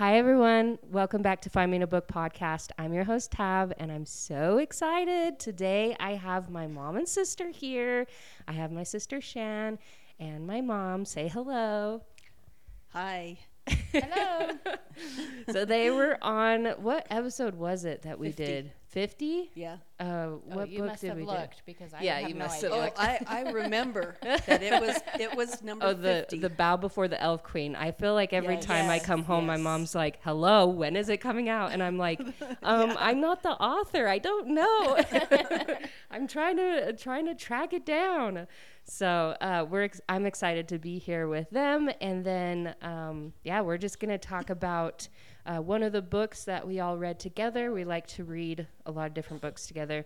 Hi, everyone. Welcome back to Find Me in a Book podcast. I'm your host, Tab, and I'm so excited. Today, I have my mom and sister here. I have my sister, Chan, and my mom. Say hello. Hi. Hello. So, they were on what episode was it that we 50. did? 50? Yeah. Uh, oh, what you book must did have we looked because I Yeah, have you no must have idea. Oh, I, I remember that it was it was number Oh, the fifty. the bow before the elf queen. I feel like every Yes. time I come home, my mom's like, "Hello, when is it coming out?" And I'm like, um, "I'm not the author. I don't know. I'm trying to trying to track it down." So uh, we're ex- I'm excited to be here with them, and then um, yeah, we're just gonna talk about uh, one of the books that we all read together. We like to read a lot of different books together.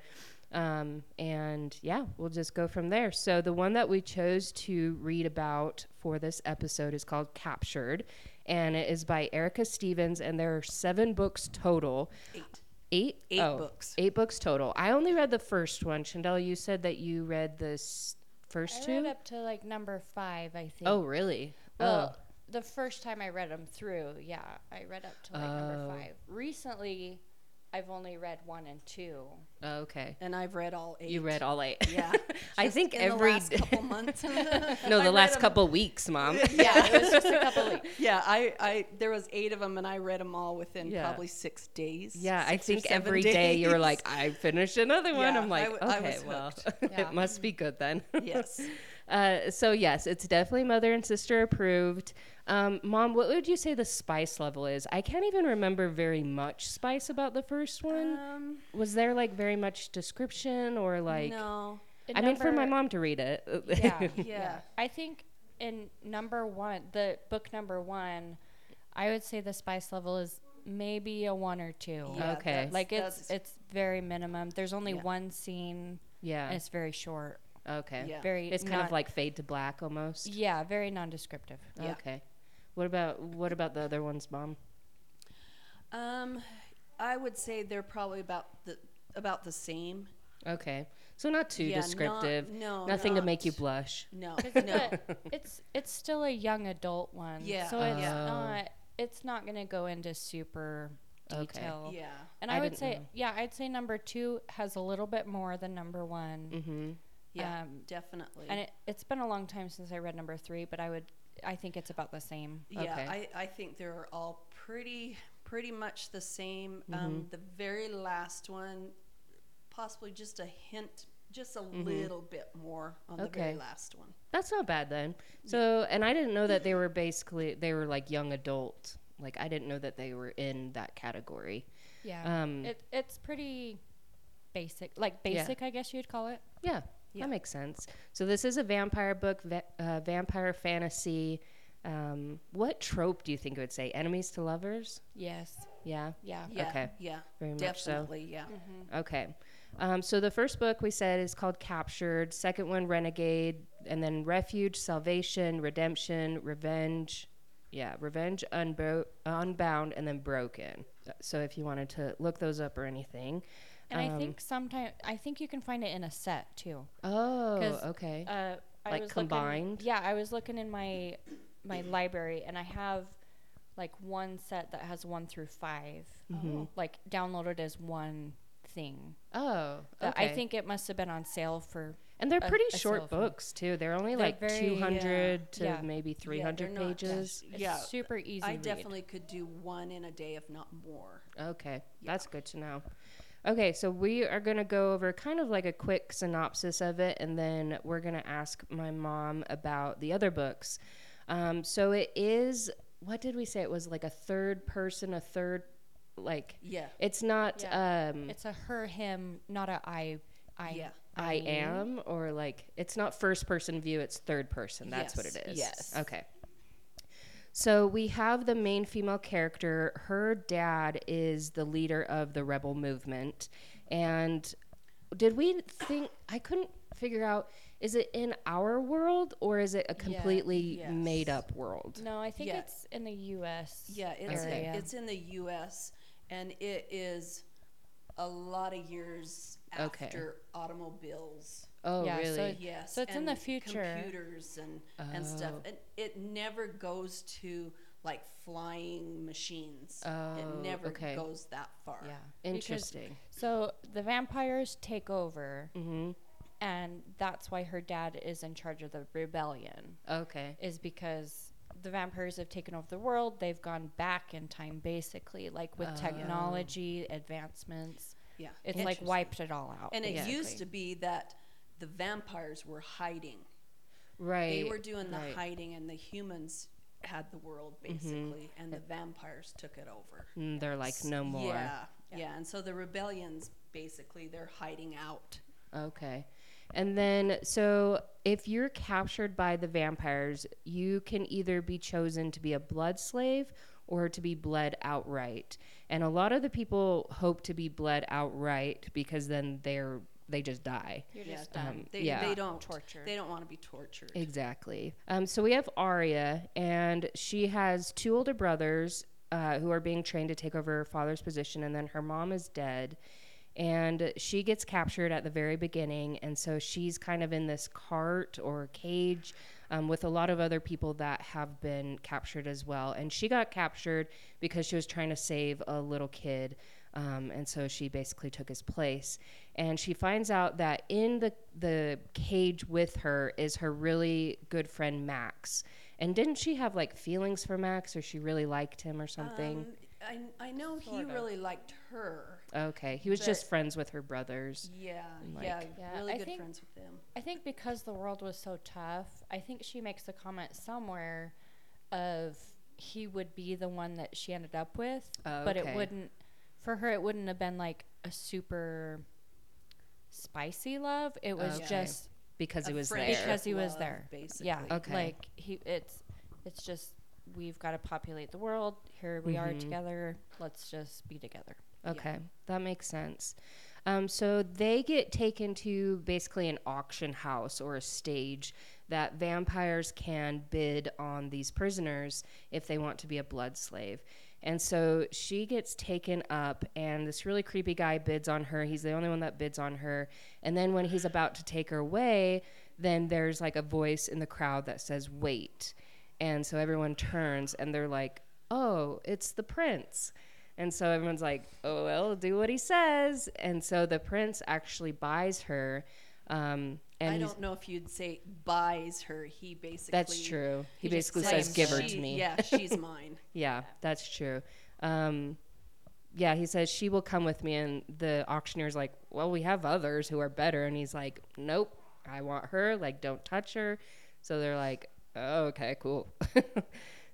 Um, and yeah, we'll just go from there. So, the one that we chose to read about for this episode is called Captured, and it is by Erica Stevens, and there are seven books total. Eight. Eight? Eight Oh, books. Eight books total. I only read the first one. Chandel, you said that you read the s- first I two? read up to like number five, I think. oh, really? well, the first time I read them through, yeah, I read up to like number Oh. five. Recently, I've only read one and two. oh, okay. and I've read all eight. You read all eight. Yeah. I think in every the last couple months. no, the read last 'em- couple weeks, mom. Yeah, it was just a couple weeks. Yeah, I, I there was eight of them, and I read them all within Yeah. probably six days. Yeah, I six or think seven every day you were like, I finished another one. Yeah, I'm like, I w- I okay, was well. Yeah. it must be good then. yes. Uh, so yes, it's definitely mother and sister approved. Um, Mom, what would you say the spice level is? I can't even remember very much spice about the first one. Um, Was there like very much description or like? no. In I mean, for my mom to read it. Yeah, Yeah. I think in number one, the book number one, I would say the spice level is maybe a one or two. Yeah, Okay. that's- Like it's that's- it's very minimum. There's only Yeah. one scene, yeah. and it's very short. Okay. Yeah. Very. It's kind of not- like fade to black almost. Yeah, very non-descriptive. Yeah. Okay. What about what about the other ones, Mom? Um, I would say they're probably about the about the same. Okay. So not too Yeah, not- descriptive. no, Nothing to make you blush. No. 'Cause no. it's it's still a young adult one. Yeah. So it's Oh. not it's not gonna go into super Okay. detail. Yeah. And I I, would say know. yeah, I'd say number two has a little bit more than number one. Mm-hmm. Yeah. Um, definitely. And it, it's been a long time since I read number three, but I would I think it's about the same. Yeah, Okay. I, I think they're all pretty pretty much the same. Mm-hmm. Um, the very last one, possibly just a hint, just a Mm-hmm. little bit more on the very last one. That's not bad then. So, and I didn't know that they were basically they were like young adult. Like I didn't know that they were in that category. Yeah. Um, it, it's pretty basic, like Yeah. basic, I guess you'd call it. yeah, Yeah. that makes sense. So this is a vampire book, va- uh, vampire fantasy. Um, what trope do you think it would say? Enemies to lovers? Yes. Yeah. Yeah. Yeah, Okay. yeah, Very much so. definitely, yeah. Okay. Um, so the first book we said is called Captured. Second one, Renegade, and then Refuge, Salvation, Redemption, Revenge. Yeah, Revenge, Unbo- Unbound, and then Broken. So if you wanted to look those up or anything. And I Um, think sometimes I think you can find it in a set too. Oh, okay. Uh, I Like was combined? Looking, yeah, I was looking in my my library, and I have like one set that has one through 5 Mm-hmm. like downloaded as one thing. oh, okay. I think it must have been on sale for. and they're a- pretty a short sale thing. books too. They're only They're like very- 200 to yeah. maybe 300 they're not- pages. It's Yeah, super easy. I read. definitely could do one in a day, if not more. Okay, that's good to know. Okay, so we are going to go over kind of like a quick synopsis of it, and then we're going to ask my mom about the other books. Um, so it is, what did we say? It was like a third person, a third, like, Yeah, it's not Yeah. um, It's a her him, not a I. I. Yeah. I am, or like, it's not first person view, it's third person. That's what Yes, it is. yes. Okay. So we have the main female character. Her dad is the leader of the rebel movement. And did we think, I couldn't figure out, is it in our world or is it a completely yes. made up world? No, I think Yeah. it's in the U.S. yeah, it's area. it's in the U.S. and it is a lot of years Okay. after automobiles. Oh, Yeah, so really? it- Yes. So it's in the future. Computers and, and stuff. Oh. And it never goes to like flying machines. Oh, it Oh, never okay. goes that far. Yeah. Because- Interesting. So the vampires take over, Mm-hmm. and that's why her dad is in charge of the rebellion. Okay. Is because the vampires have taken over the world. They've gone back in time, basically, like with Oh. technology advancements. Yeah. It's like wiped it all out. And it Yeah. used to be that the vampires were hiding. Right. They were doing the right. hiding, and the humans had the world basically, and the vampires took it over. Mm, they're like no more. Yeah, yeah, and so the rebellions basically they're hiding out. Okay. And then, so if you're captured by the vampires, you can either be chosen to be a blood slave or to be bled outright. And a lot of the people hope to be bled outright because then they're they just die. You're Yeah, just done. um, They, Yeah. they don't Torture. They don't want to be tortured. Exactly. Um, so we have Aria, and she has two older brothers uh, who are being trained to take over her father's position, and then her mom is dead. And she gets captured at the very beginning, and so she's kind of in this cart or cage um, with a lot of other people that have been captured as well. And she got captured because she was trying to save a little kid. Um, and so she basically took his place. And she finds out that in the, the cage with her is her really good friend Max. And didn't she have like feelings for Max or she really liked him or something? Um, I, I know he of. really liked her. okay. He was just friends with her brothers. Yeah, like- yeah, Yeah, really I good think- friends with them. I think because the world was so tough, I think she makes a comment somewhere of he would be the one that she ended up with, Oh, but it wouldn't for her it wouldn't have been like a super spicy love. It was Okay. just Because A he was friendship there. because he was love, there. basically. Yeah. Okay. Like he it's it's just we've got to populate the world. Here we are Mhm. together. Let's just be together. Okay, that makes sense. Um, so they get taken to basically an auction house or a stage that vampires can bid on these prisoners if they want to be a blood slave. And so she gets taken up, and this really creepy guy bids on her. He's the only one that bids on her. And then when he's about to take her away, then there's like a voice in the crowd that says, Wait. And so everyone turns and they're like, Oh, it's the prince. And so everyone's like, oh, well, do what he says. And so the prince actually buys her. Um, and I don't know if you'd say buys her. He basically that's true. He, He basically says, give her her. to me. Yeah, she's mine. Yeah, that's true. Um, yeah, he says, she will come with me. And the auctioneer's like, well, we have others who are better. And he's like, nope, I want her. Like, don't touch her. So they're like, oh, okay, cool.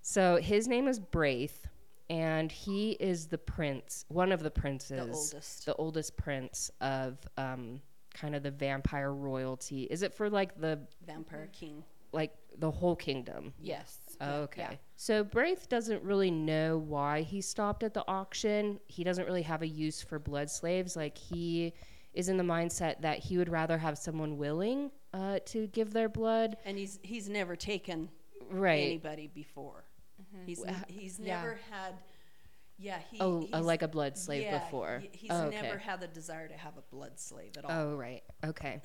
so his name is Braith. And he is the prince, one of the princes, The oldest. the oldest prince of um, kind of the vampire royalty. Is it for like the Vampire King. like the whole kingdom? Yes. Oh, okay. Yeah. So Braith doesn't really know why he stopped at the auction. He doesn't really have a use for blood slaves. Like he is in the mindset that he would rather have someone willing uh, to give their blood. And he's he's never taken Right. anybody before. He's n- he's yeah. never had yeah, he Oh, he's, uh, like a blood slave yeah, before. he- he's Oh, okay. never had the desire to have a blood slave at all. Oh, right. Okay.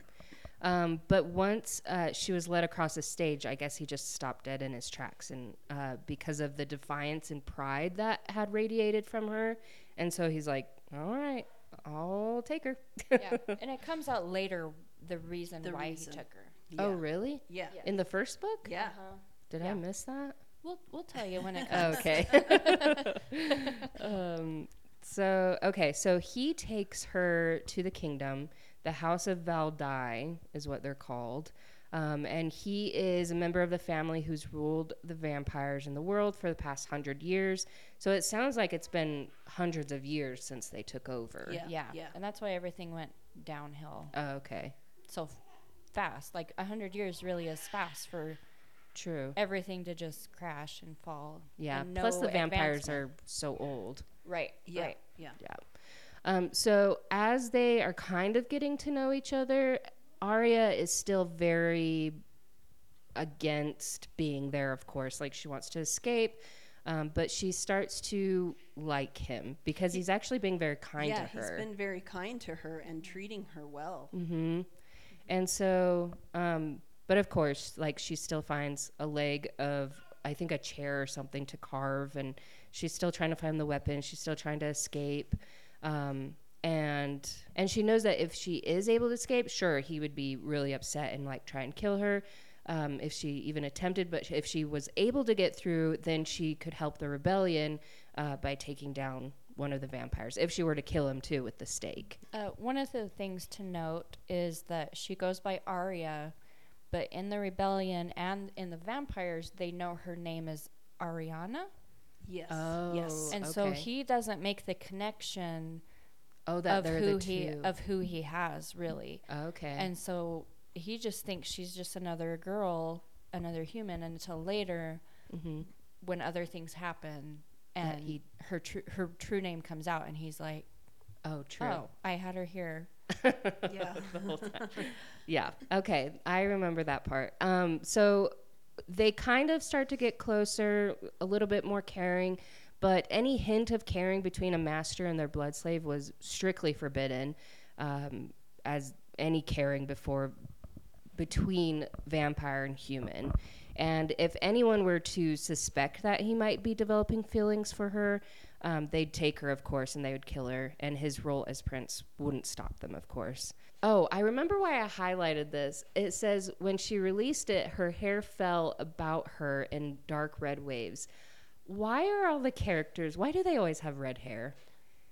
Um, but once uh, she was led across the stage, I guess he just stopped dead in his tracks, and uh, because of the defiance and pride that had radiated from her, and so he's like, "All right, I'll take her." yeah. And it comes out later the reason The why reason. he took her. Yeah. Oh, really? yeah. Yeah. In the first book? Yeah. Uh-huh. Did I miss that? We'll we'll tell you when it comes. Okay. um, so okay, so he takes her to the kingdom. The House of Valdai is what they're called. Um, and he is a member of the family who's ruled the vampires in the world for the past hundred years. So it sounds like it's been hundreds of years since they took over. Yeah. Yeah. Yeah. And that's why everything went downhill Oh, okay. so f- fast. Like a hundred years really is fast for True. everything to just crash and fall. Yeah. and Plus, no the vampires are so old. right. Yeah. Right. Yeah. Yeah. Um, so as they are kind of getting to know each other, Aria is still very against being there, of course. Like she wants to escape, um, but she starts to like him because he's actually being very kind yeah, to her. he's been very kind to her and treating her well. Mm-hmm. And so, um, but of course, like she still finds a leg of I think a chair or something to carve, and she's still trying to find the weapon. She's still trying to escape. Um, and and she knows that if she is able to escape, sure, he would be really upset and like try and kill her. Um, if she even attempted, but if she was able to get through, then she could help the rebellion uh, by taking down one of the vampires. If she were to kill him too with the stake. Uh, one of the things to note is that she goes by Aria, but in the rebellion and in the vampires, they know her name is Arianna. Yes. Oh. Yes. And so he doesn't make the connection Oh, that of they're who the he of who he has really. okay. And so he just thinks she's just another girl, another human until later hmm when other things happen and he- her true her true name comes out and he's like, Oh, true. "Oh, I had her here." yeah. the whole time. yeah. Okay. I remember that part. Um, so they kind of start to get closer, a little bit more caring, but any hint of caring between a master and their blood slave was strictly forbidden, um, as any caring before between vampire and human. And if anyone were to suspect that he might be developing feelings for her, um, they'd take her, of course, and they would kill her. And his role as prince wouldn't stop them, of course. Oh, I remember why I highlighted this. It says when she released it, her hair fell about her in dark red waves. Why are all the characters? Why do they always have red hair?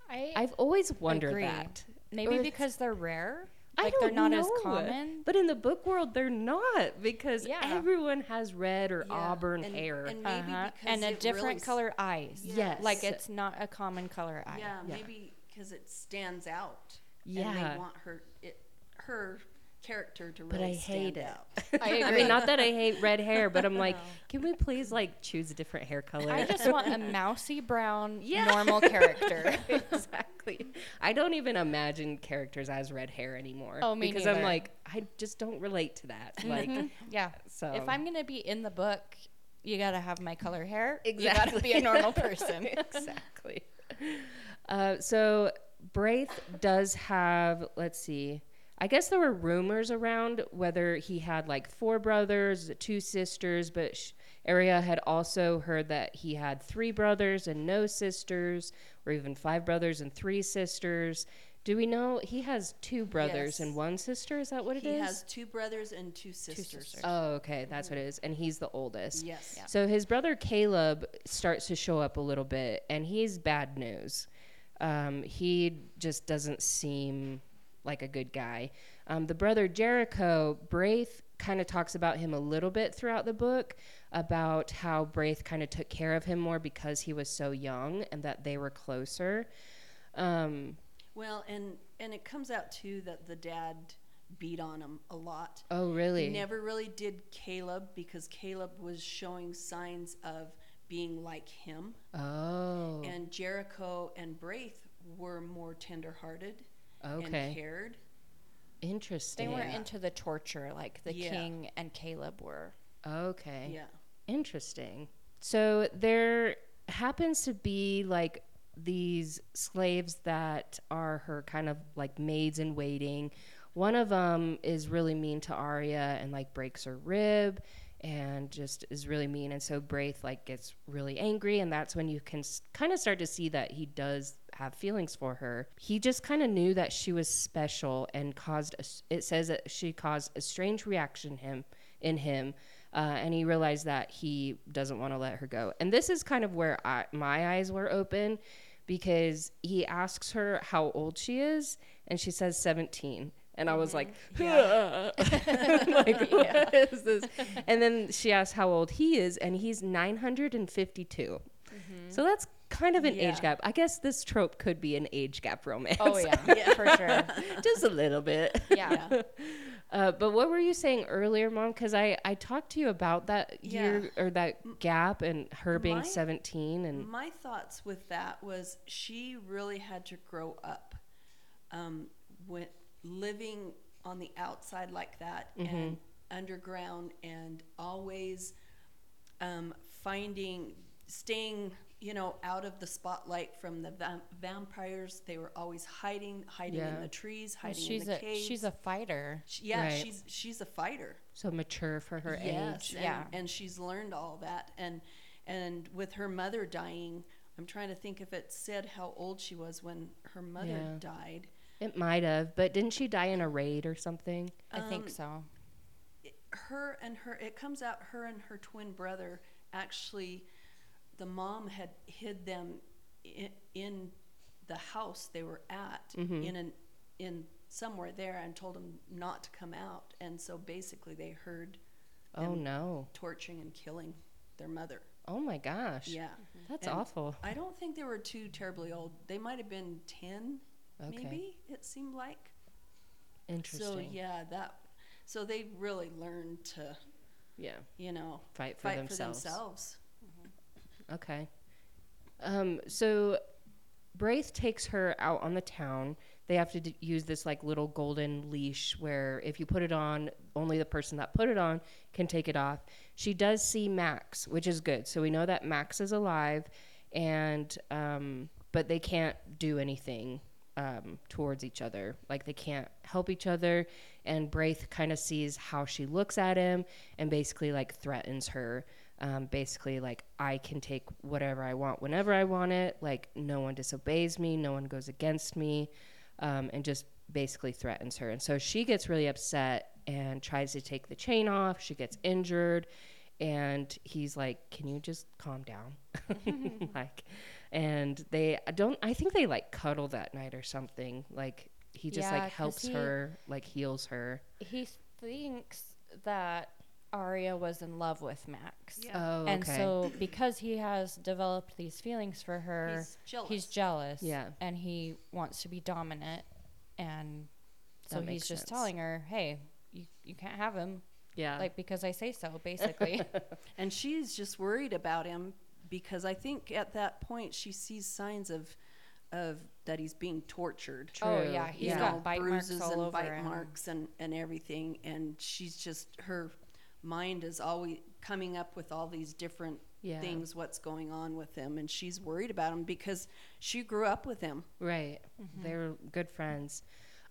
I I've always wondered agree. that. Maybe Or because they're rare. I Like don't they're not as common. But in the book world, they're not because Yeah. everyone has red or Yeah, auburn and- hair. and maybe Uh-huh. because And a different really s- color eyes. Yes. Like it's not a common color eye. Yeah, Yeah. maybe because it stands out. And Yeah. they want her it, her character to But really I hate stand it. out. I I agree. mean, not that I hate red hair, but I'm like, can we please like choose a different hair color? I just want a mousy brown Yeah. normal character. exactly. I don't even imagine characters as red hair anymore. Oh, me because I'm like, I just don't relate to that. Like, Mhm. yeah. so If I'm gonna be in the book, you gotta have my color hair. exactly You gotta be a normal person. exactly. Uh, so Braith does have. Let's see. I guess there were rumors around whether he had like four brothers, two sisters, but sh- Aria had also heard that he had three brothers and no sisters, or even five brothers and three sisters. Do we know he has two brothers Yes. and one sister? Is that what it he is? has two brothers and two sisters. sisters. Oh, okay, that's what it is, and he's the oldest. Yes. Yeah. So his brother Caleb starts to show up a little bit, and he's bad news. Um, he just doesn't seem like a good guy. Um, the brother Jericho, Braith kind of talks about him a little bit throughout the book about how Braith kind of took care of him more because he was so young and that they were closer. Um, Well, and and it comes out too that the dad beat on him a lot. oh, really? He never really did Caleb because Caleb was showing signs of being like him, oh, and Jericho and Braith were more tenderhearted and okay. cared. Interesting. They weren't Yeah. into the torture like the Yeah. king and Caleb were. Okay. Yeah. Interesting. So there happens to be like these slaves that are her kind of like maids in waiting. One of them is really mean to Aria and like breaks her rib and just is really mean. And so Braith like gets really angry, and that's when you can s- kind of start to see that he does have feelings for her. He just kind of knew that she was special and caused. A, it says that she caused a strange reaction him in him. Uh, and he realized that he doesn't want to let her go. And this is kind of where I, my eyes were open because he asks her how old she is, and she says 17. And I was like, like, what is this? And then she asked how old he is, and he's 952. So that's kind of an age gap. I guess this trope could be an age gap romance. Oh yeah, Yeah. for sure. Just a little bit. Yeah. Yeah. Uh, but what were you saying earlier, Mom? Because I, I talked to you about that year or that gap and her being My- 17 and My thoughts with that was she really had to grow up, um, when living on the outside like that and underground and always um, finding, staying you know, out of the spotlight from the vam- vampires. They were always hiding, hiding in the trees, Well, hiding she's in the a caves. she's a fighter. She- yeah, Right. she's she's a fighter. So mature for her yes, age. and, Yeah. and she's learned all that. And and with her mother dying, I'm trying to think if it said how old she was when her mother Yeah. died. It might have, but didn't she die in a raid or something? I think Um, so. her and her it comes out her and her twin brother actually the mom had hid them in, in the house they were at Mhm. in an in somewhere there and told them not to come out and so basically they heard Oh And- no. torturing and killing their mother Oh my gosh. yeah That's And awful. i don't think they were too terribly old they might have been 10 Okay. maybe it seemed like Interesting. so yeah that so they really learned to yeah. you know Fight for fight themselves. for themselves Okay. Um, so Braith takes her out on the town. They have to d- use this like little golden leash where if you put it on, only the person that put it on can take it off. She does see Max, which is good. So we know that Max is alive, and um, but they can't do anything um, towards each other. Like they can't help each other. And Braith kind of sees how she looks at him and basically like threatens her. Um, basically, like I can take whatever I want whenever I want it. Like no one disobeys me, no one goes against me, um, and just basically threatens her. And so she gets really upset and tries to take the chain off. She gets injured, and he's like, "Can you just calm down?" like, and they I don't. I think they like cuddle that night or something. Like he just Yeah, like 'cause helps he- her, like heals her. He thinks that Aria was in love with Max. Yeah. Oh, okay. And so because he has developed these feelings for her, He's jealous. he's jealous. Yeah. And he wants to be dominant and so That he's just sense. telling her, "Hey, you you can't have him yeah, like because I say so, basically." and she's just worried about him because I think at that point she sees signs of of that he's being tortured. Oh, True. yeah, he's you got know, bite marks bruises all and over bite him. marks and and everything, and she's just her mind is always coming up with all these different Yeah. things what's going on with him and she's worried about him because she grew up with him Right. Mm-hmm. They're good friends.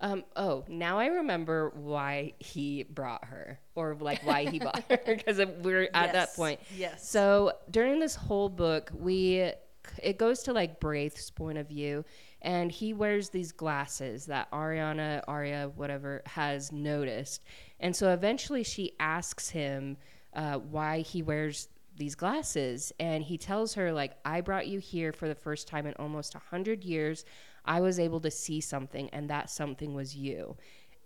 Um, oh, now I remember why he brought her, or like why he bought her, because we're at that point. yes. So during this whole book, we it goes to like Braith's point of view, and he wears these glasses that Arianna, Aria, whatever, has noticed, and so eventually she asks him uh, why he wears these glasses, and he tells her like, "I brought you here for the first time in almost a hundred years. I was able to see something, and that something was you."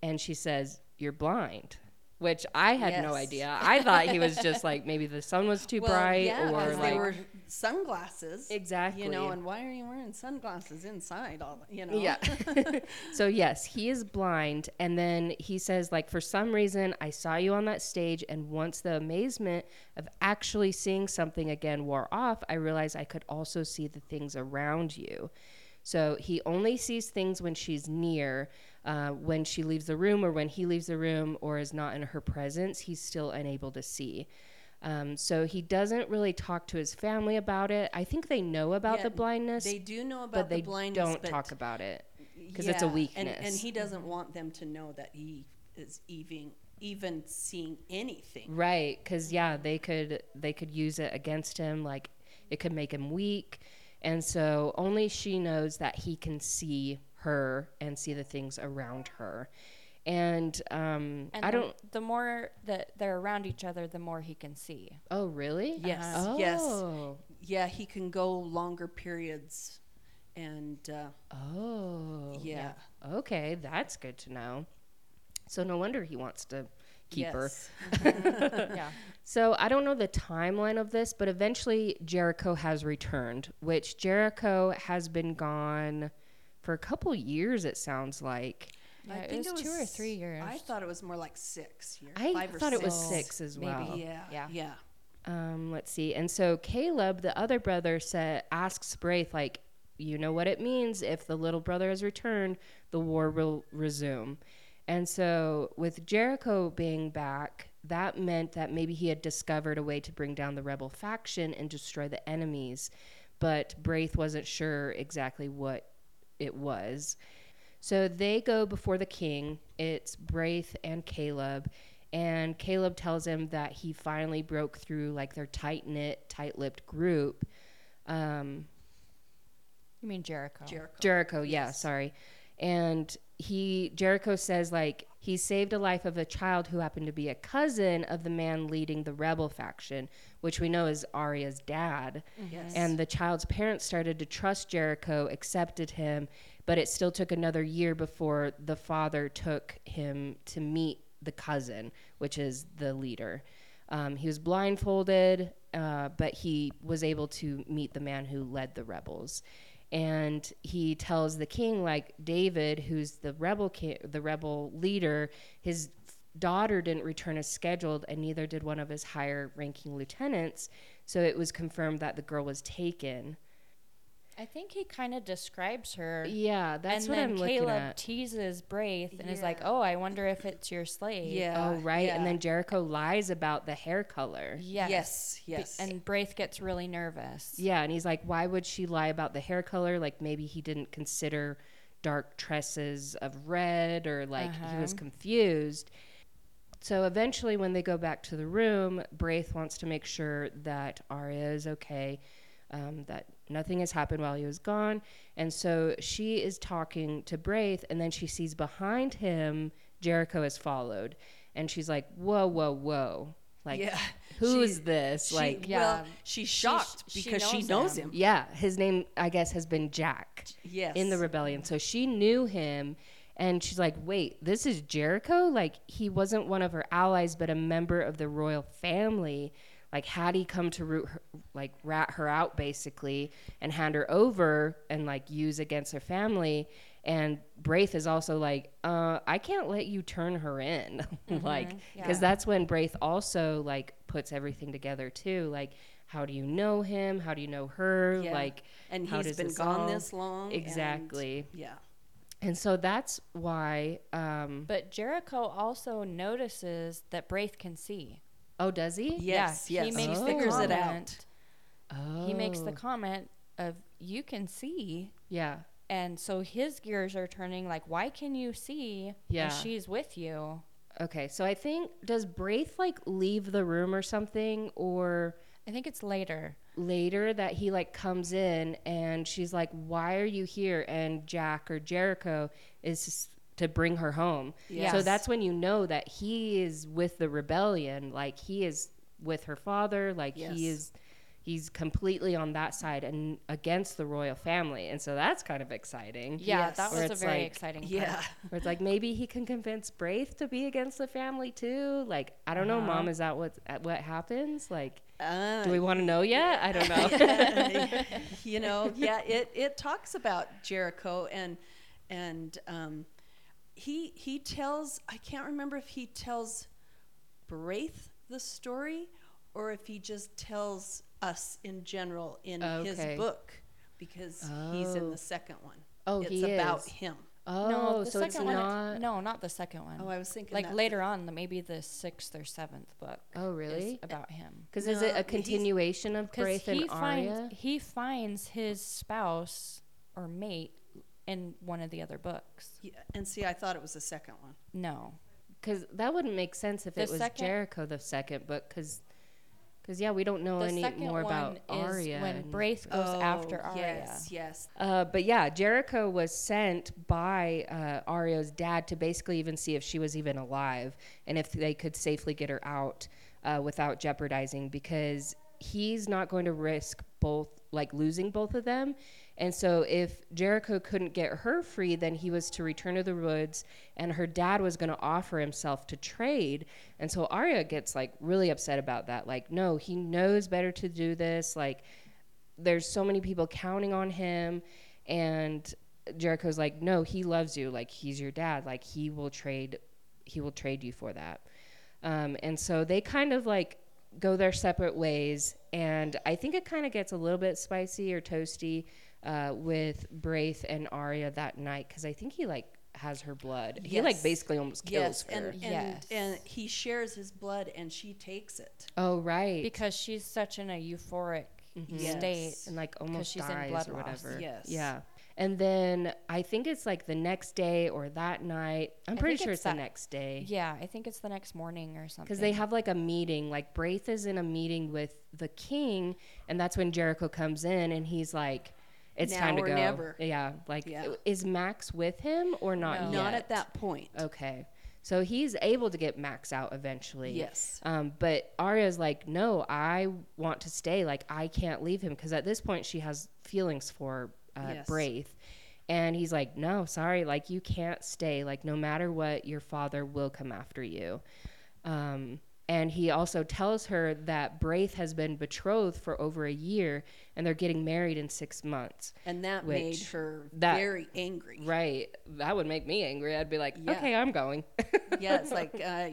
And she says, "You're blind." Which I had no idea. I thought he was just like maybe the sun was too well, bright yeah, or like they were sunglasses Exactly. you know and why are you wearing sunglasses inside all the- you know yeah. so yes, he is blind and then he says like for some reason I saw you on that stage and once the amazement of actually seeing something again wore off, I realized I could also see the things around you. So he only sees things when she's near. Uh, when she leaves the room or when he leaves the room or is not in her presence, he's still unable to see. Um, so he doesn't really talk to his family about it. I think they know about Yeah, the blindness, they do know about the blindness but they blindness don't but talk about it because it's a Yeah, weakness. And, and he doesn't want them to know that he is even even seeing anything. Right, because yeah, they could they could use it against him. Like it could make him weak, and so only she knows that he can see her and see the things around her. And um, And I the- don't. The more that they're around each other, the more he can see. Oh, really? Yes, Oh. yes. Yeah, he can go longer periods, and uh, Oh. yeah, Okay, that's good to know. So no wonder he wants to keep her. yes. yeah. So I don't know the timeline of this, but eventually Jericho has returned, which Jericho has been gone for a couple years. It sounds like. Yeah, it was two or three years. I thought it was more like six years. I five or thought it was six. six as maybe. well. Yeah, Yeah. yeah, Um, let's see. And so Caleb, the other brother, said asks Braith like, "You know what it means if the little brother has returned, the war will resume." And so with Jericho being back, that meant that maybe he had discovered a way to bring down the rebel faction and destroy the enemies. but Braith wasn't sure exactly what it was. So they go before the king. It's Braith and Caleb. And Caleb tells him that he finally broke through like their tight knit, tight lipped group. Um, You mean Jericho? Jericho. Jericho, yeah, sorry. And he Jericho says like he saved a life of a child who happened to be a cousin of the man leading the rebel faction, which we know is Aria's dad. Yes. And the child's parents started to trust Jericho, accepted him, but it still took another year before the father took him to meet the cousin, which is the leader. Um, he was blindfolded, uh, but he was able to meet the man who led the rebels. And he tells the king, like David, who's the rebel ki- the rebel leader, his daughter didn't return as scheduled, and neither did one of his higher ranking lieutenants. So it was confirmed that the girl was taken. I think he kind of describes her. Yeah, that's and what then I'm Caleb looking at. teases Braith and is like, "Oh, I wonder if it's your slave." Yeah. oh, right. yeah. And then Jericho lies about the hair color. Yes. Yes. Be- Yes. And Braith gets really nervous. Yeah, and he's like, why would she lie about the hair color? Like maybe he didn't consider dark tresses of red or like he was Uh-huh. confused. So eventually, when they go back to the room, Braith wants to make sure that Aria is okay, um, that nothing has happened while he was gone. And so she is talking to Braith, and then she sees behind him Jericho has followed. And she's like, whoa, whoa, whoa. Like, yeah. who is She- this? She, like, Yeah. well, she's shocked she because she knows knows him. him. yeah, his name, I guess, has been Jack Yes. in the rebellion. So she knew him and she's like, "Wait, this is Jericho? Like he wasn't one of her allies but a member of the royal family. Like had he come to root her, like rat her out basically and hand her over and like use against her family?" And Braith is also like, uh, I can't let you turn her in. like, because yeah. that's when Braith also like puts everything together too. Like, how do you know him? How do you know her? Yeah. Like, and how he's does been this gone all- this long. and- Exactly. yeah. And so that's why. Um, But Jericho also notices that Braith can see. Oh, does he? Yes. yes. He makes Oh. the figures it out. comment. Oh. He makes the oh. comment of you can see, Yeah. and so his gears are turning. Like, why can you see? Yeah. And she's with you. Okay. So I think does Braith like leave the room or something, or I think it's later. later that he like comes in and she's like, "Why are you here?" And Jack or Jericho is to bring her home. So that's when you know that he is with the rebellion. Like he is with her father. Like Yes. he is. He's completely on that side and against the royal family, and so that's kind of exciting. Yeah, Yes. that was a very like- exciting. Part. Yeah. Where it's like maybe he can convince Braith to be against the family too. Like I don't know, Uh-huh. mom. Is that what what happens? Like, Uh, do we want to know yet? I don't know. you know, yeah, it, it talks about Jericho and and um, he he tells I can't remember if he tells Braith the story or if he just tells us in general in oh, Okay. his book because he's in Oh. the second one. Oh, it's he about is. him. Oh, no, the so it's second one. not. No, not the second one. Oh, I was thinking like that- later on, the- maybe the sixth or seventh book. Oh, is really? about him. Because is it a continuation of Because Braith and Aria? finds he finds his spouse or mate in one of the other books. Yeah, and see, I thought it was the second one. No, Because that wouldn't make sense if The it was second- Jericho the second book. Because, because yeah, we don't know the any second more one about is Aria. when and- Braith goes after Oh, Aria. Yes, yes. Uh, but yeah, Jericho was sent by uh, Aria's dad to basically even see if she was even alive and if they could safely get her out uh, without jeopardizing because he's not going to risk both, like losing both of them. And so if Jericho couldn't get her free, then he was to return to the woods and her dad was going to offer himself to trade. And so Aria gets like really upset about that. Like, no, he knows better to do this. Like, there's so many people counting on him and Jericho's like no he loves you like he's your dad like he will trade he will trade you for that um, and so they kind of like go their separate ways and I think it kind of gets a little bit spicy or toasty uh, with Braith and Aria that night because I think he like has her blood he like basically almost kills Yes, her and, Yes. and he shares his blood and she takes it. oh right because she's such in a euphoric state. Yes. and like almost she's in blood or loss. whatever. Yes. Yeah. And then I think it's like the next day or that night. I'm I pretty sure it's it's the next day. Yeah, I think it's the next morning or something. Because they have like a meeting, like Braith is in a meeting with the king, and that's when Jericho comes in and he's like, It's Now time to or go. never. Yeah. Like, Yeah. is Max with him or not No. yet? Not at that point. Okay. So he's able to get Max out eventually. Yes. Um, but Aria's like, no, I want to stay. Like, I can't leave him because at this point she has feelings for uh, Yes. Braith. And he's like, no, sorry, like, you can't stay. Like, no matter what, your father will come after you. Um, and he also tells her that Braith has been betrothed for over a year and they're getting married in six months. And that made her that- very angry. Right. That would make me angry. I'd be like, Yeah. okay, I'm going. yeah, it's like uh,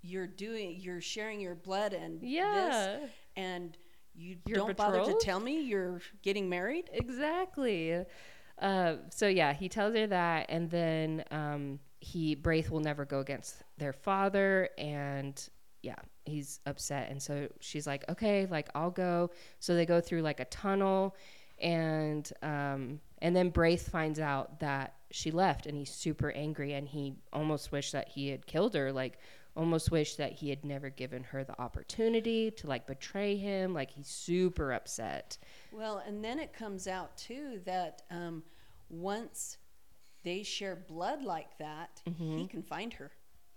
you're doing, you're sharing your blood and Yeah. this, and you You're don't bother to tell me you're getting married. Exactly. Uh, so yeah, he tells her that, and then um, he Braith will never go against their father, and yeah, he's upset, and so she's like, okay, like I'll go. So they go through like a tunnel, and um, and then Braith finds out that she left, and he's super angry, and he almost wished that he had killed her, like almost wished that he had never given her the opportunity to like betray him like he's super upset Well, and then it comes out too that um, once they share blood like that, he can find her.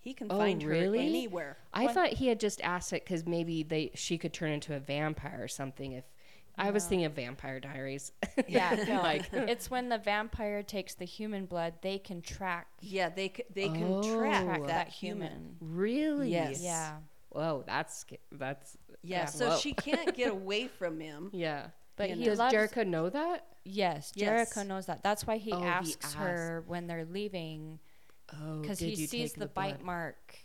He can Oh, find really? her anywhere. I thought he had just asked it because maybe they she could turn into a vampire or something. If I was thinking of Vampire Diaries, Yeah, no. like it's when the vampire takes the human blood, they can track Yeah, they c- they can Oh. track track that, that human. human. really, Yes. Yeah. Whoa, that's that's Yeah, yeah, so whoa. she can't get away from him. yeah. But You he know. Does loves Jericho know that? Yes, Yes. Jericho knows that. That's why he Oh, he asks her when they're leaving because did he you sees take the, bite mark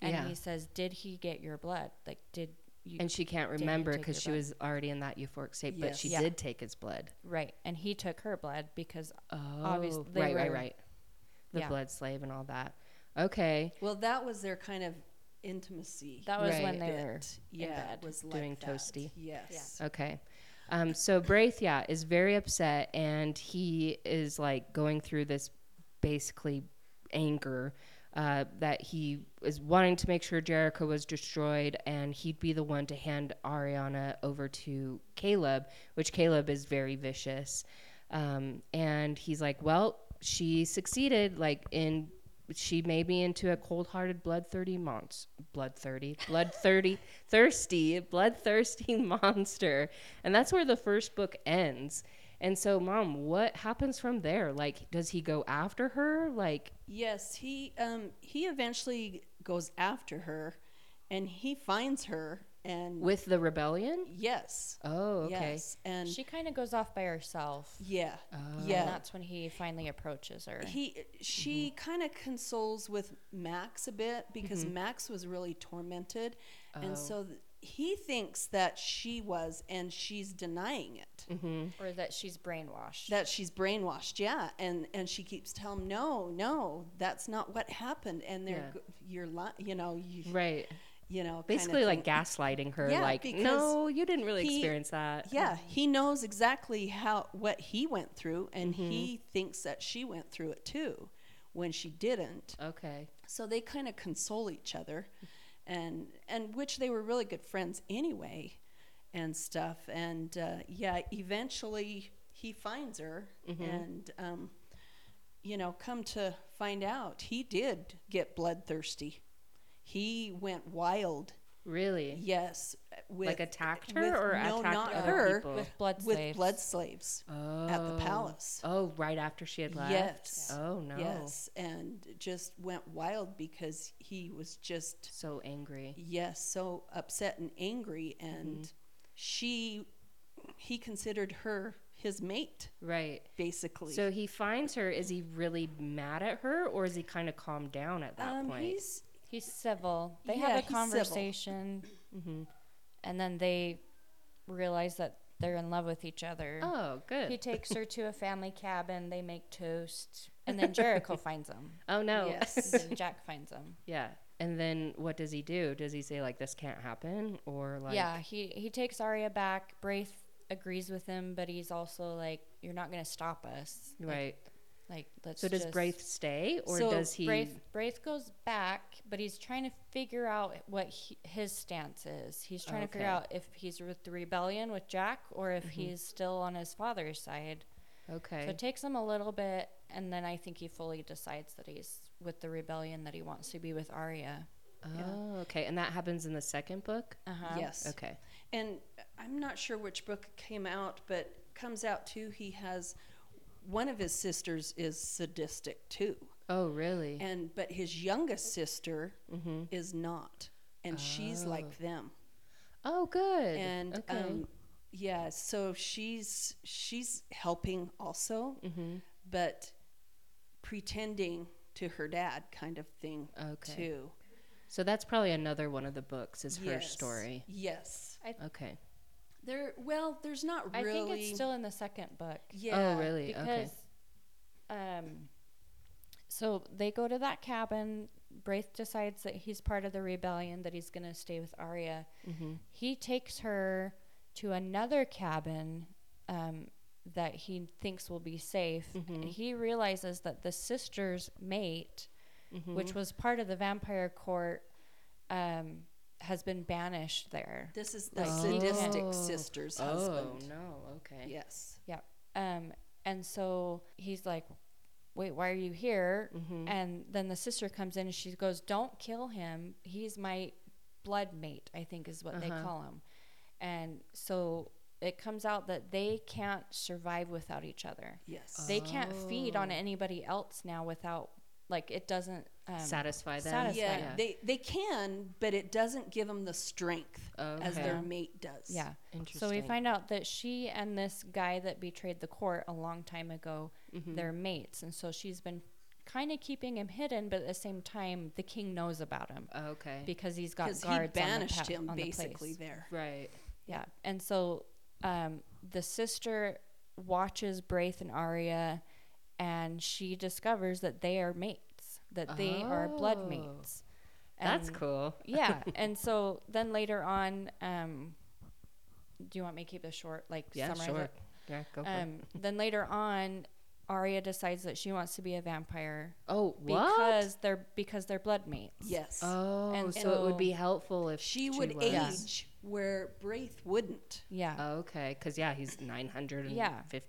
and Yeah. he says, "Did he get your blood? Like, did you?" and she can't remember because she blood? was already in that euphoric state, but she Yeah. did take his blood. right, and he took her blood because Oh, Obvious- they right, right, were- right. The yeah. blood slave and all that. Okay, Well, that was their kind of intimacy. that was Right. when they bit. were yeah, in it bed. was like Doing that. toasty. Yes. Okay. Um, so Braith, yeah, is very upset, and he is like going through this basically anger uh, that he is wanting to make sure Jericho was destroyed, and he'd be the one to hand Arianna over to Caleb, which Caleb is very vicious. Um, and he's like, well, she succeeded, like in she made me into a cold-hearted, blood-thirsty monster, blood-thirsty, blood-thirsty, thirsty, bloodthirsty monster, and that's where the first book ends. And so, mom, what happens from there? Like, does he go after her? Like, Yes, he um he eventually goes after her, and he finds her, and with the rebellion? yes, Oh, okay. yes, and She kind of goes off by herself. yeah, Oh. yeah. And that's when he finally approaches her. He she kind of consoles with Max a bit because Max was really tormented, and so th- he thinks that she was, and she's denying it. or that she's brainwashed. That she's brainwashed, yeah, and and she keeps telling him, no, no, that's not what happened, and they're Yeah. you're li- you know, you, Right. you know, Basically, like gaslighting her. Yeah, like, no, you didn't really he- experience that. Yeah, he knows exactly how what he went through, and Mm-hmm. he thinks that she went through it too, when she didn't. Okay. So they kind of console each other, and and which they were really good friends anyway, and stuff. And uh, yeah, eventually he finds her, Mm-hmm. and um, you know, come to find out, he did get bloodthirsty. He went wild. Really? Yes, with like attacked her with- or no, attacked not other her, people? with blood with slaves. blood slaves oh. at the palace. Oh, right after she had left. Yes. Oh no. Yes, and just went wild because he was just So angry. yes, so upset and angry and Mm-hmm. she he considered her his mate Right. basically. So he finds her. Is he really mad at her, or is he kind of calmed down at that um, point? he's He's civil. They Yeah, have a conversation, Mm-hmm. And then they realize that they're in love with each other. Oh, good. He takes her to a family cabin. They make toast, and then Jericho finds them. oh no. Yes. Then Jack finds them. yeah. And then what does he do? Does he say like this can't happen, or like? yeah, he he takes Aria back. Braith agrees with him, but he's also like, "You're not going to stop us." Right. Like, let's. So does just- Braith stay, or So does he? Braith, Braith goes back, but he's trying to figure out what he, his stance is. He's trying to figure out if he's with the rebellion with Jack or if Mm-hmm. he's still on his father's side. Okay. So it takes him a little bit, and then I think he fully decides that he's with the rebellion, that he wants to be with Aria. oh, okay. And that happens in the second book. Uh huh. Yes. Okay. And I'm not sure which book came out, but comes out too. He has one of his sisters is sadistic too, Oh, really? and but his youngest sister mm-hmm. is not, and she's like them. Oh, good. And okay. um, yeah, so she's she's helping also, mm-hmm. but pretending to her dad, kind of thing Okay. too. So that's probably another one of the books is her Yes. story. Yes. Okay. There. Well, there's not really. I think it's still in the second book. Yeah. oh, really? okay. because um so they go to that cabin braith decides that he's part of the rebellion that he's going to stay with aria Mm-hmm. he takes her to another cabin um, that he thinks will be safe Mhm. and he realizes that the sister's mate Mm-hmm. which was part of the vampire court um, has been banished there This is the Like, sadistic can't- sister's oh husband. no. Okay. Yes. um, and so he's like wait why are you here Mm-hmm. And then the sister comes in and she goes, Don't kill him. He's my blood mate, I think is what they Uh-huh. call him. And so it comes out that they can't survive without each other. Yes. They can't feed on Oh. anybody else now without, like, it doesn't um, Satisfy them. satisfy yeah, them. they they can, but it doesn't give them the strength as their mate does. Yeah. Interesting. So we find out that she and this guy that betrayed the court a long time ago, Mhm. they're mates. And so she's been kind of keeping him hidden, but at the same time, the king knows about him Okay. because he's got because he guards banished on the, pa- him on the basically place. there. right. Yeah, and so um, the sister watches Braith and Aria, and she discovers that they are mates, that they are blood Oh. mates. That's cool. Yeah, and so then later on, um, do you want me to keep this short? Like Yeah, summarize sure. it? Yeah, go for it. Um, then later on, Aria decides that she wants to be a vampire Oh, what? because they're because they're blood mates. Yes. Oh, And so, it would be helpful if she would was. age where Braith wouldn't. Yeah. Oh, okay, because yeah, he's 950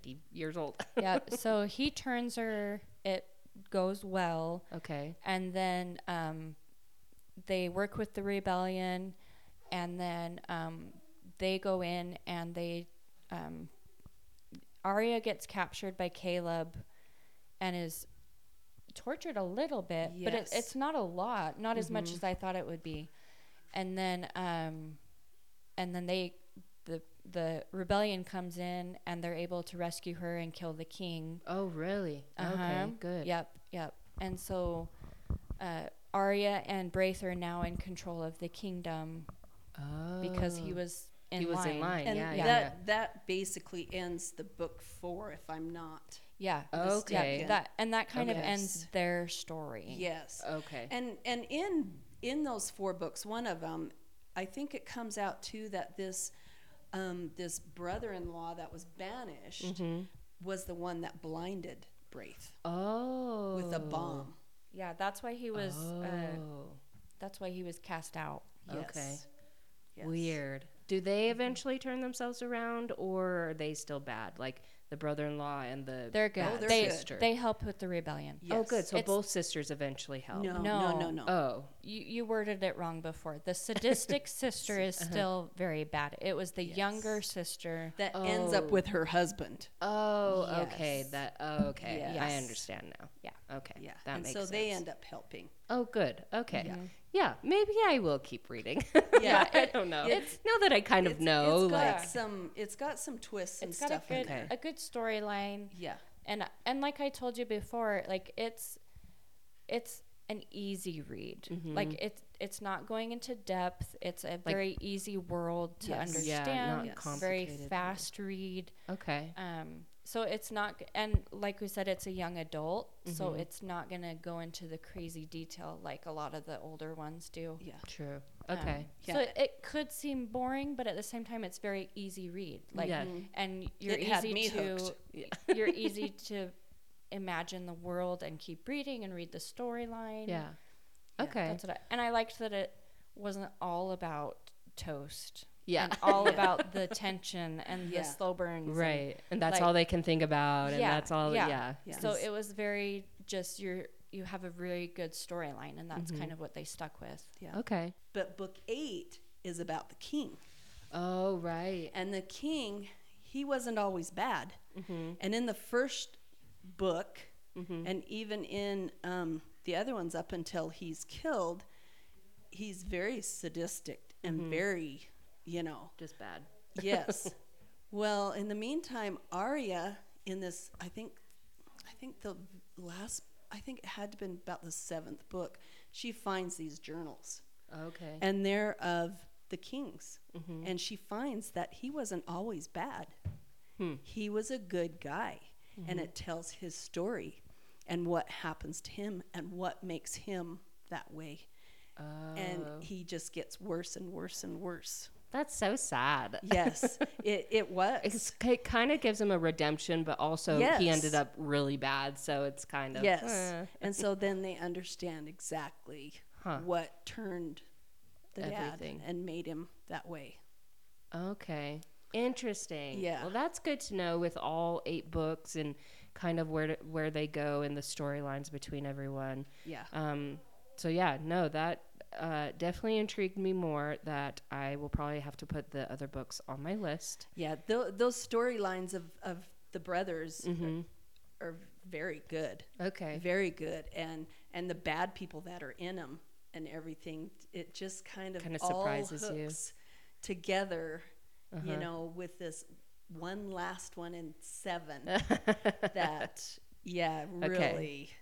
Yeah. years old. yeah. So he turns her. It goes well. okay. and then um, they work with the rebellion, and then um, they go in and they um, Aria gets captured by Caleb, and is tortured a little bit, but it, it's not a lot, not as much Mhm. as I thought it would be, and then um, and then they the the rebellion comes in and they're able to rescue her and kill the king. Oh, really? Uh-huh. Okay, good. Yep, yep. And so uh, Aria and Braith are now in control of the kingdom Oh. because he was in he was in line. And yeah, yeah. that that basically ends the book four, if I'm not. Yeah. Okay. Yeah, that and that kind of ends their story. Yes. Okay. And and in in those four books, one of them, I think it comes out too that this um, this brother-in-law that was banished Mhm. was the one that blinded Braith Oh. with a bomb. Yeah, that's why he was Oh. uh, that's why he was cast out. Okay. Yes. Weird. Do they eventually turn themselves around, or are they still bad? Like the brother-in-law and the They're good. Oh, they're they good. sister. they help with the rebellion. Oh, good. So It's- both sisters eventually help. No, no, no, No. no. Oh. You you worded it wrong before. The sadistic sister is uh-huh. still very bad. It was the Yes. younger sister. That ends up Oh. with her husband. Oh, okay. That. Oh, okay. I understand now. Yeah. Okay. Yeah. That and makes so sense. they end up helping. Oh, good. Okay. Yeah. Yeah. Maybe I will keep reading. Yeah, I don't know. it's- now that I kind of It's- know, it's got like, some it's got some twists and It's got a stuff in good there. a good storyline. Yeah. and and like I told you before, like it's it's an easy read. Mhm. Like it's it's not going into depth. It's a very easy world to Yes. Yeah, understand. not Yes. Very fast read. okay. Um, so it's not, and like we said, it's a young adult, so Mhm. it's not gonna go into the crazy detail like a lot of the older ones do. Yeah. True. Um, Okay. So Yeah. it, it could seem boring, but at the same time, it's very easy read. Like, Yeah. Mhm. and you're It had easy me to hooked. Yeah. you're easy to imagine the world and keep reading and read the storyline. yeah. Yeah, Okay. That's what I, and I liked that it wasn't all about toast. Yeah. And all Yeah. about the tension and Yeah. the slow burns. Right. And that's like- all they can think about. And Yeah, that's all. yeah. Yeah. Yeah. So it was very just you're you have a really good storyline and that's Mhm. kind of what they stuck with. Yeah. Okay. But book eight is about the king. Oh, right. And the king, he wasn't always bad. Mm-hmm. And in the first book, Mm-hmm. and even in um, the other ones up until he's killed, he's very sadistic and Mhm. very, you know, Just bad. yes. well, in the meantime, Aria in this, I think, I think the last, I think it had to been about the seventh book. She finds these journals, Okay. and they're of the kings, mm-hmm. and she finds that he wasn't always bad. Hmm. He was a good guy, and Mhm. it tells his story and what happens to him and what makes him that way. Oh. And he just gets worse and worse and worse. That's so sad. Yes, it, it was. It's, it kind of gives him a redemption, but also he ended up really bad. So it's kind of Yes. eh. and so then they understand exactly Huh. what turned the Everything. dad and made him that way. Okay. Interesting. Yeah. Well, that's good to know with all eight books and kind of where to, where they go and the storylines between everyone. Yeah. Um, so yeah, no, that uh, definitely intrigued me more. That I will probably have to put the other books on my list. Yeah, th- those storylines of, of the brothers Mm-hmm. are very good. Okay. very good and and the bad people that are in them and everything it just kind of Kinda surprises you. together you Uh-huh. know with this one last one in seven that yeah Okay.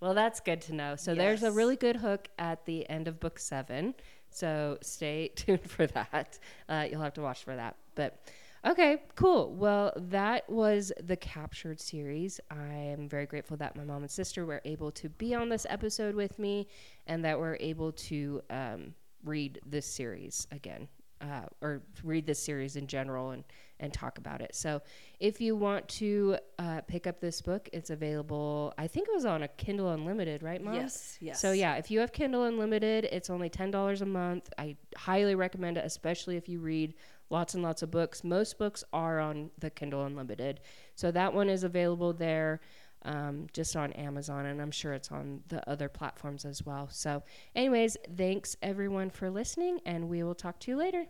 Well, that's good to know. So there's a really good hook at the end of book seven. So stay tuned for that. Uh, you'll have to watch for that. But okay, cool. Well, that was the Captured series. I am very grateful that my mom and sister were able to be on this episode with me and that we're able to um, read this series again. Uh, or read this series in general and, and talk about it. So, if you want to uh, pick up this book, it's available. I think it was on a Kindle Unlimited, right, Mom? yes yes So yeah, if you have Kindle Unlimited, it's only ten dollars a month. I highly recommend it, especially if you read lots and lots of books. Most books are on the Kindle Unlimited, so that one is available there, um, just on Amazon, and I'm sure it's on the other platforms as well. So, anyways, thanks everyone for listening, and we will talk to you later.